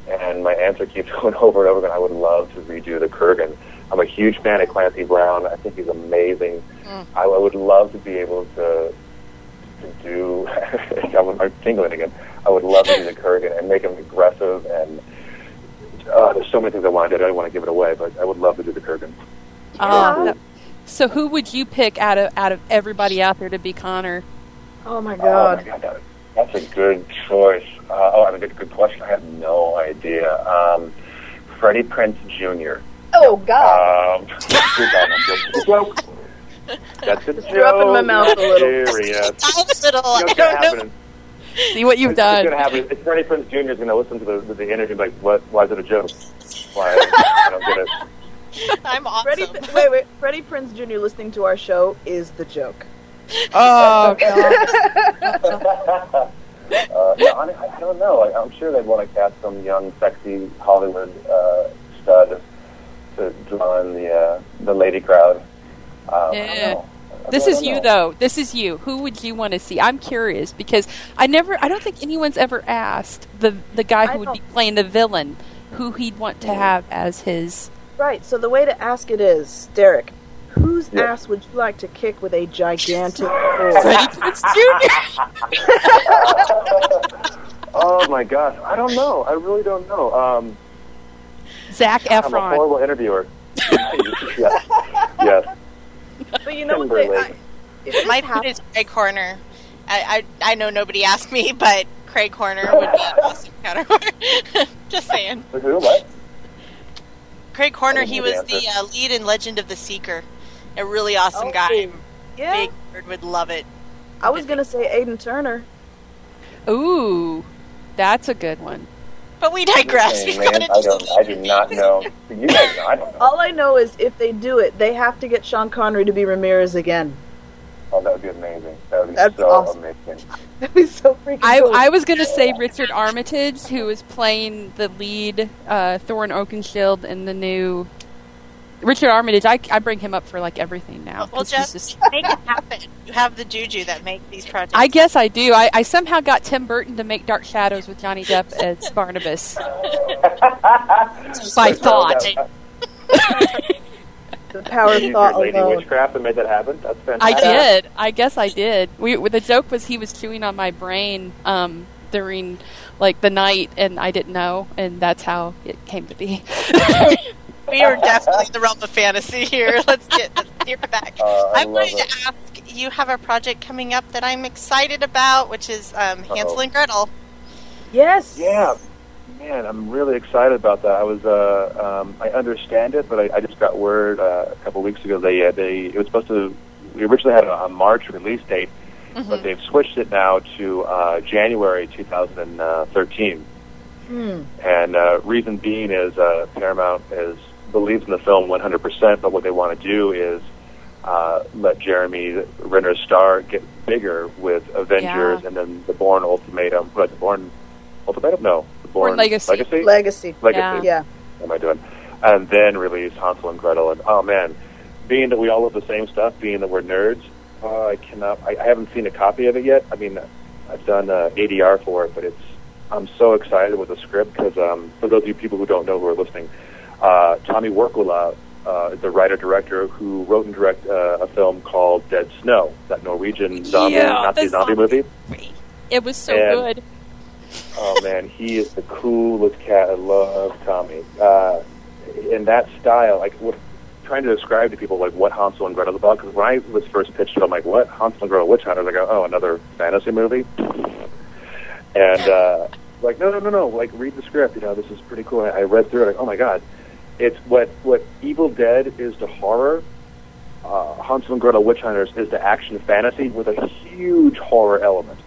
and my answer keeps going over and over again. I would love to redo the Kurgan. I'm a huge fan of Clancy Brown. I think he's amazing. Hmm. I, I would love to be able to to do. I'm, I'm tingling again. I would love to do the Kurgan and make him aggressive and. Uh, there's so many things I want to do. I don't want to give it away, but I would love to do the Kurgan. Um, that- so who would you pick out of out of everybody out there to be Connor? Oh my Oh my god. god, that, that's a good choice. Uh, oh, I have a good, good question. I have no idea. Um, Freddie Prinze Jr. Oh god. Um, that's a joke. That's a joke. Dropping my mouth a little. Serious. Tiny little. You I don't know. Happen? See what you've It's, it's done. gonna happen. It's Freddie Prinze Jr. is gonna listen to the, to the interview like, what? Why is it a joke? Why? I don't get it. I'm awesome. Freddie, wait, wait. Freddie Prinze Jr. listening to our show is the joke. Oh god. Uh, yeah, I, I don't know. I, I'm sure they'd want to cast some young, sexy Hollywood uh, stud to draw in the uh, the lady crowd. Um, I don't Yeah. know. I This is you though. This is you. Who would you want to see? I'm curious because I never I don't think anyone's ever asked the the guy I who would be playing the villain who he'd want to have as his Right. So the way to ask it is, Derek, whose Yeah. ass would you like to kick with a gigantic fork? Freddie Prinze Jr. Oh my gosh, I don't know. I really don't know. Um, Zach I'm a horrible interviewer. yes. yes. But you know what they? I, Timberlake. if this My hap- Craig Horner. I, I I know nobody asked me, but Craig Horner would be an awesome counterpart. Just saying. Who? What? Craig Horner, he was the the uh, lead in Legend of the Seeker. A really awesome Oh, guy. yeah, Big Bird would love it. I was gonna say Aidan Turner. Ooh, that's a good one. But we digress. Hey, man, gone I don't. I do not know. You guys know. I don't know. All I know is if they do it, they have to get Sean Connery to be Ramirez again. Oh, that would be amazing. That would be That's so awesome. amazing. That'd be so freaking I, cool. I was going to say Richard Armitage, who is playing the lead uh, Thorin Oakenshield in the new. Richard Armitage, I, I bring him up for like everything now. Well, 'cause he's just, just- make it happen. You have the juju that make these projects. I guess I do. I, I somehow got Tim Burton to make Dark Shadows with Johnny Depp as Barnabas. By thought. the power of You thought Lady alone. Witchcraft and made that happen. That's fantastic. I did. I guess I did. We the joke was he was chewing on my brain um, during like the night, and I didn't know, and that's how it came to be. We are definitely in the realm of fantasy here. Let's get let's get back. Uh, I I love wanted it. to ask. You have a project coming up that I'm excited about, which is um, Hansel and Gretel. Yes. Yeah, man, I'm really excited about that. I was, uh, um, I understand it, but I, I just got word uh, a couple weeks ago they, uh, they, it was supposed to. We originally had a, a March release date, but they've switched it now to uh, January 2013. Hmm. And uh, reason being is uh, Paramount is believes in the film 100%, but what they want to do is uh, let Jeremy Renner's star get bigger with Avengers Yeah. and then the Bourne Ultimatum. What, the Bourne Ultimatum? No, the Bourne, Bourne Legacy. Legacy. Legacy. Legacy. Yeah. What am I doing? And then release Hansel and Gretel. And oh man, being that we all love the same stuff, being that we're nerds, uh, I cannot. I, I haven't seen a copy of it yet. I mean, I've done uh, ADR for it, but it's. I'm so excited with the script because um, for those of you people who don't know who are listening, uh, Tommy Wirkola uh, is the writer director who wrote and directed uh, a film called Dead Snow, that Norwegian zombie Yeah, Nazi the zombie zombie. movie. It was so And- good. Oh man, he is the coolest cat. I love Tommy. Uh, in that style, like what, trying to describe to people like what Hansel and Gretel is about. Because when I was first pitched it, I'm like, what Hansel and Gretel Witch Hunters? I go, oh, another fantasy movie. And uh, like, no, no, no, no. Like, read the script. You know, this is pretty cool. I, I read through it. Like, oh my god, it's what what Evil Dead is to horror. Uh, Hansel and Gretel Witch Hunters is to action fantasy with a huge horror element.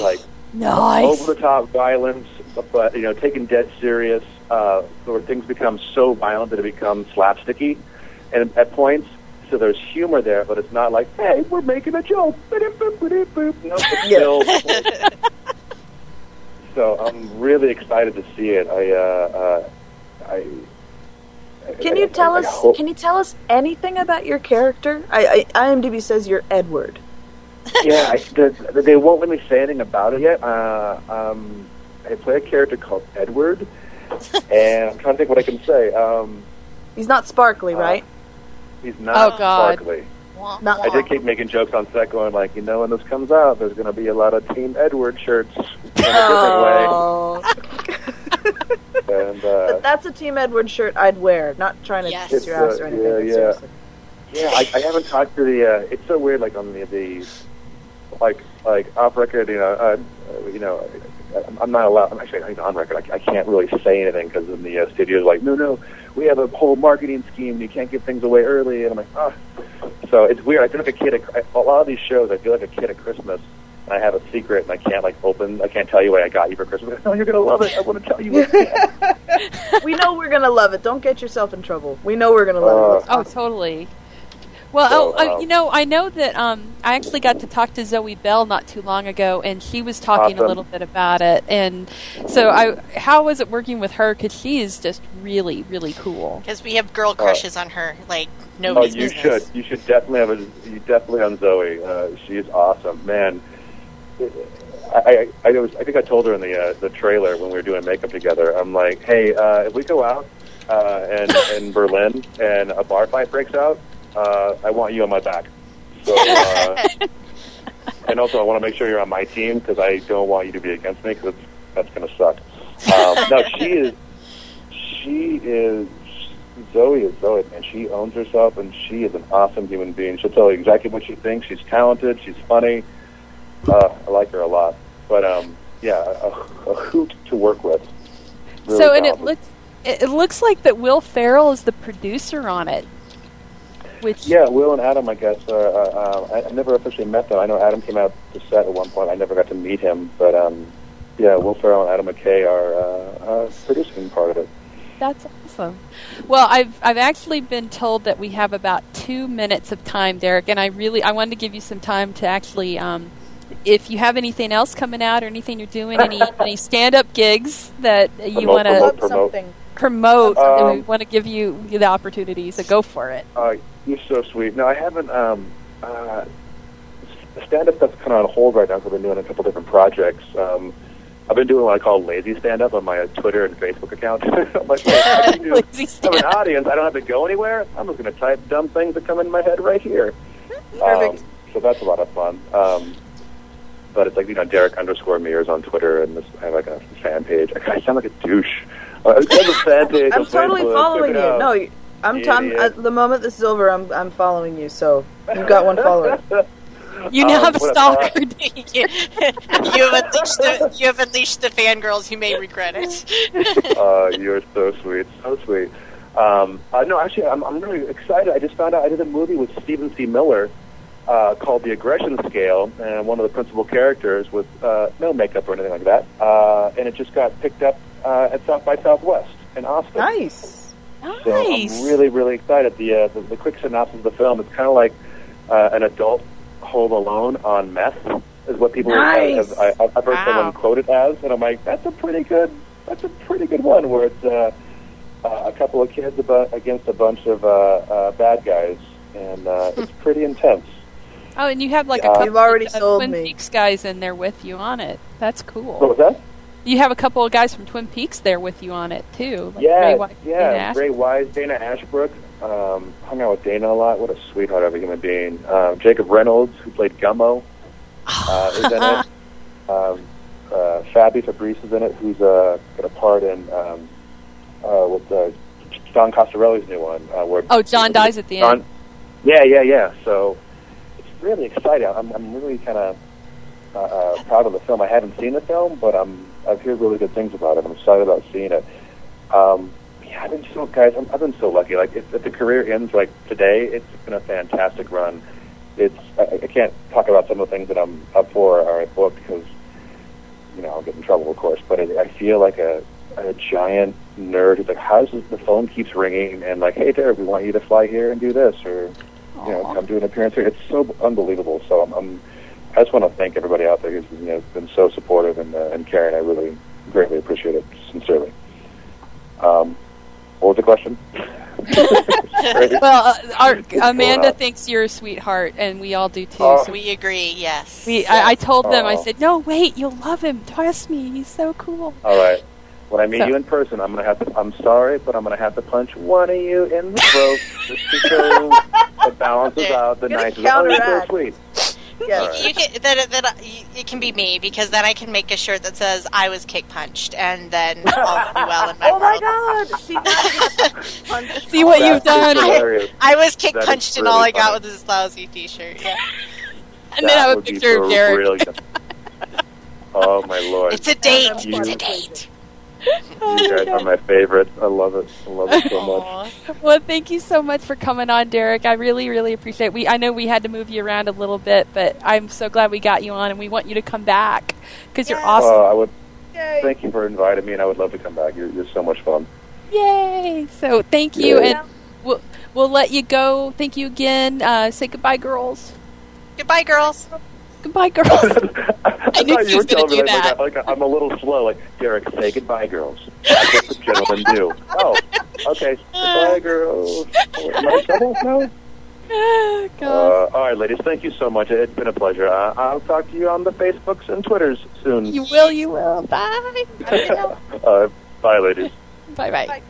Like Nice. over the top violence, but you know, taken dead serious, uh, where things become so violent that it becomes slapsticky, and at points. So there's humor there, but it's not like, "Hey, we're making a joke." Ba-dip-boop, ba-dip-boop. No, it's still. so I'm really excited to see it. I, uh, uh, I. Can you tell us? Can you tell us anything about your character? I, I IMDb says you're Edward. yeah, I, the, they won't let me say anything about it yet. Uh, um, I play a character called Edward, and I'm trying to think what I can say. Um, He's not sparkly, Uh, right? he's not Oh, God. sparkly. Not- I did keep making jokes on set, going like, you know, when this comes out, there's going to be a lot of Team Edward shirts in a different Oh. way. And uh, But that's a Team Edward shirt I'd wear. Not trying to Yes. kiss your ass uh, or anything. yeah, but yeah. seriously. yeah, I, I haven't talked to the. Uh, it's so weird, like on the the, like like off record, you know, uh, uh, you know. I'm- I'm not allowed. I'm actually not on record. I, I can't really say anything because in the uh, studio's like, no, no, we have a whole marketing scheme. You can't give things away early. And I'm like, ah. So it's weird. I feel like a kid. At, a lot of these shows, I feel like a kid at Christmas. And I have a secret, and I can't like open. I can't tell you what I got you for Christmas. No, you're gonna love it. I want to tell you. What we know we're gonna love it. Don't get yourself in trouble. We know we're gonna love it. Oh, totally. Well, So, oh, uh, um, you know, I know that um, I actually got to talk to Zoe Bell not too long ago, and she was talking a little bit about it. And so, I how was it working with her? Because she is just really, really cool. Because we have girl crushes on her, like Oh, you business. should. You should definitely have a. You definitely on Zoe. Uh, she is awesome, man. I, I, I was. I think I told her in the uh, the trailer when we were doing makeup together. I'm like, hey, uh, if we go out uh, and in Berlin and a bar fight breaks out, uh, I want you on my back. So, uh, and also I want to make sure you're on my team because I don't want you to be against me because that's going to suck. Um, no, she is. She is. Zoe is Zoe, and She owns herself, and she is an awesome human being. She'll tell you exactly what she thinks. She's talented. She's funny. Uh, I like her a lot. But um, yeah, a, a hoot to work with. Really so, and it looks it, looks like that Will Ferrell is the producer on it. Which Yeah, Will and Adam, I guess. Uh, uh, I, I never officially met them. I know Adam came out to set at one point. I never got to meet him, but um, yeah, Will Ferrell and Adam McKay are uh, uh, producing part of it. That's awesome. Well, I've I've actually been told that we have about two minutes of time, Derek, and I really I wanted to give you some time to actually, um, if you have anything else coming out or anything you're doing, any any stand up gigs that you want to promote. Plug something. promote, and we Um, want to give you the opportunity, so go for it. Uh, you're so sweet. No, I haven't. Um, uh, stand up stuff's kind of on hold right now because I've been doing a couple different projects. Um, I've been doing what I call lazy stand up on my uh, Twitter and Facebook account. I'm like, hey, I do, Lazy have an audience. I don't have to go anywhere. I'm just going to type dumb things that come in my head right here. Perfect. Um, so that's a lot of fun. Um, but it's like you know Derek underscore Mears on Twitter, and this, I have like a fan page. I sound like a douche. Uh, I have a fan page. I'm totally Facebook. following you. out. No, I'm. Yeah, I'm at the moment this is over, I'm. I'm following you. So you've got one follower. You now um, have a what a- stalker. you have unleashed the you have unleashed the fangirls. You may regret it. uh, you're so sweet, so sweet. Um, uh, no, actually, I'm, I'm really excited. I just found out I did a movie with Steven C. Miller uh, called The Aggression Scale, and one of the principal characters with uh, no makeup or anything like that. Uh, and it just got picked up uh, at South by Southwest in Austin. Nice. So nice. I'm really, really excited. The, uh, the the quick synopsis of the film is kind of like uh, an adult Home Alone on meth, is what people Nice. have, I, I've heard Wow. someone quote it as, and I'm like, that's a pretty good, that's a pretty good one. Where it's uh, uh, a couple of kids about, against a bunch of uh, uh, bad guys, and uh, it's pretty intense. Oh, and you have like a Uh, couple You've already of sold Twin me. Peaks guys in there with you on it. That's cool. What was that? You have a couple of guys from Twin Peaks there with you on it too. Like yeah, Ray White yeah. Ash. Ray Wise, Dana Ashbrook. Um, hung out with Dana a lot. What a sweetheart of a human being. Um, Jacob Reynolds, who played Gummo, uh, is in it. Um, uh, Fabi Fabrice is in it, who's uh, got a part in um, uh, with uh, John Coscarelli's new one. Uh, where Oh, John dies at the John- end. Yeah, yeah, yeah. So it's really exciting. I'm, I'm really kind of uh, uh, proud of the film. I haven't seen the film, but I'm I've heard really good things about it. I'm excited about seeing it. Um, yeah, I've been so guys. I'm, I've been so lucky. Like if, if the career ends like today, it's been a fantastic run. It's I, I can't talk about some of the things that I'm up for or I booked because you know I'll get in trouble, of course. But it, I feel like a a giant nerd who's like, how does the phone keeps ringing and like, hey, Derek, we want you to fly here and do this, or you know, come do an appearance here. It's so unbelievable. So I'm, I'm I just want to thank everybody out there who's you know been so supportive and uh, and caring. I really greatly appreciate it, sincerely. Um, what was the question? Well, uh, our, Amanda thinks you're a sweetheart, and we all do too. Oh. so we, We agree. Yes. we I, I told them, I Oh. said, no, wait, you'll love him. Trust me, he's so cool. All right. When I meet So- you in person, I'm gonna have to. I'm sorry, but I'm gonna have to punch one of you in the throat just because it balances out the Gonna nice. Oh, you're so counteract. sweet. Yes. All right. You can, that, that, uh, it can be me because then I can make a shirt that says I was kick punched and then all will be well in my oh my world. god! See, now you have to punch See what you've done. hilarious. I was kick That is punched and really all I got funny. was this lousy T-shirt. Yeah. And then I have a That would be picture of Derek. oh my lord! It's a date. You- It's a date. You guys are my favorite. I love it. I love it so much. Well, thank you so much for coming on, Derek. I really, really appreciate it. We I know we had to move you around a little bit, but I'm so glad we got you on, and we want you to come back because you're awesome. Uh, I would Yay. thank you for inviting me, and I would love to come back. You're, you're so much fun. Yay! So thank you, Yeah. and we'll we'll let you go. Thank you again. Uh, say goodbye, girls. Goodbye, girls. Goodbye, girls. I, knew thought she you were was gonna telling me do like, that. Like, like I'm a little slow. Like Derek, say goodbye, girls. That's what the gentlemen do. Oh, okay. Goodbye, girls. Am I in trouble? No. Uh, God. all right, ladies. Thank you so much. It's been a pleasure. Uh, I'll talk to you on the Facebooks and Twitters soon. you will. You will. Bye. uh, bye, ladies. Bye bye.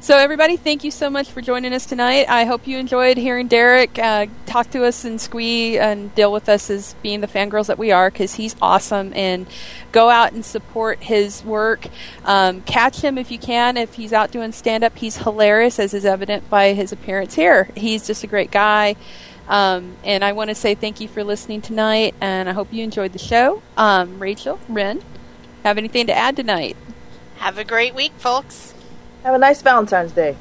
So, everybody, thank you so much for joining us tonight. I hope you enjoyed hearing Derek uh, talk to us and squee and deal with us as being the fangirls that we are because he's awesome. And go out and support his work. Um, catch him if you can. If he's out doing stand up, he's hilarious, as is evident by his appearance here. He's just a great guy. Um, and I want to say thank you for listening tonight, and I hope you enjoyed the show. Um, Rachel, Ren, have anything to add tonight? Have a great week, folks. Have a nice Valentine's Day.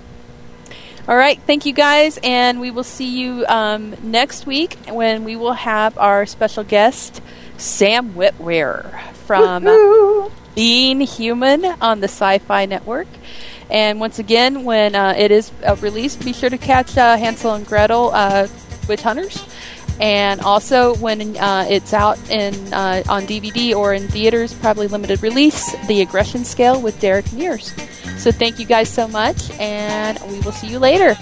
All right, thank you guys, and we will see you um, next week when we will have our special guest, Sam Witwer from Woo-hoo. Being Human on the Sci Fi Network. And once again, when uh, it is uh, released, be sure to catch uh, Hansel and Gretel uh, Witch Hunters. And also, when uh, it's out in uh, on DVD or in theaters, probably limited release, The Aggression Scale with Derek Mears. So, thank you guys so much, and we will see you later.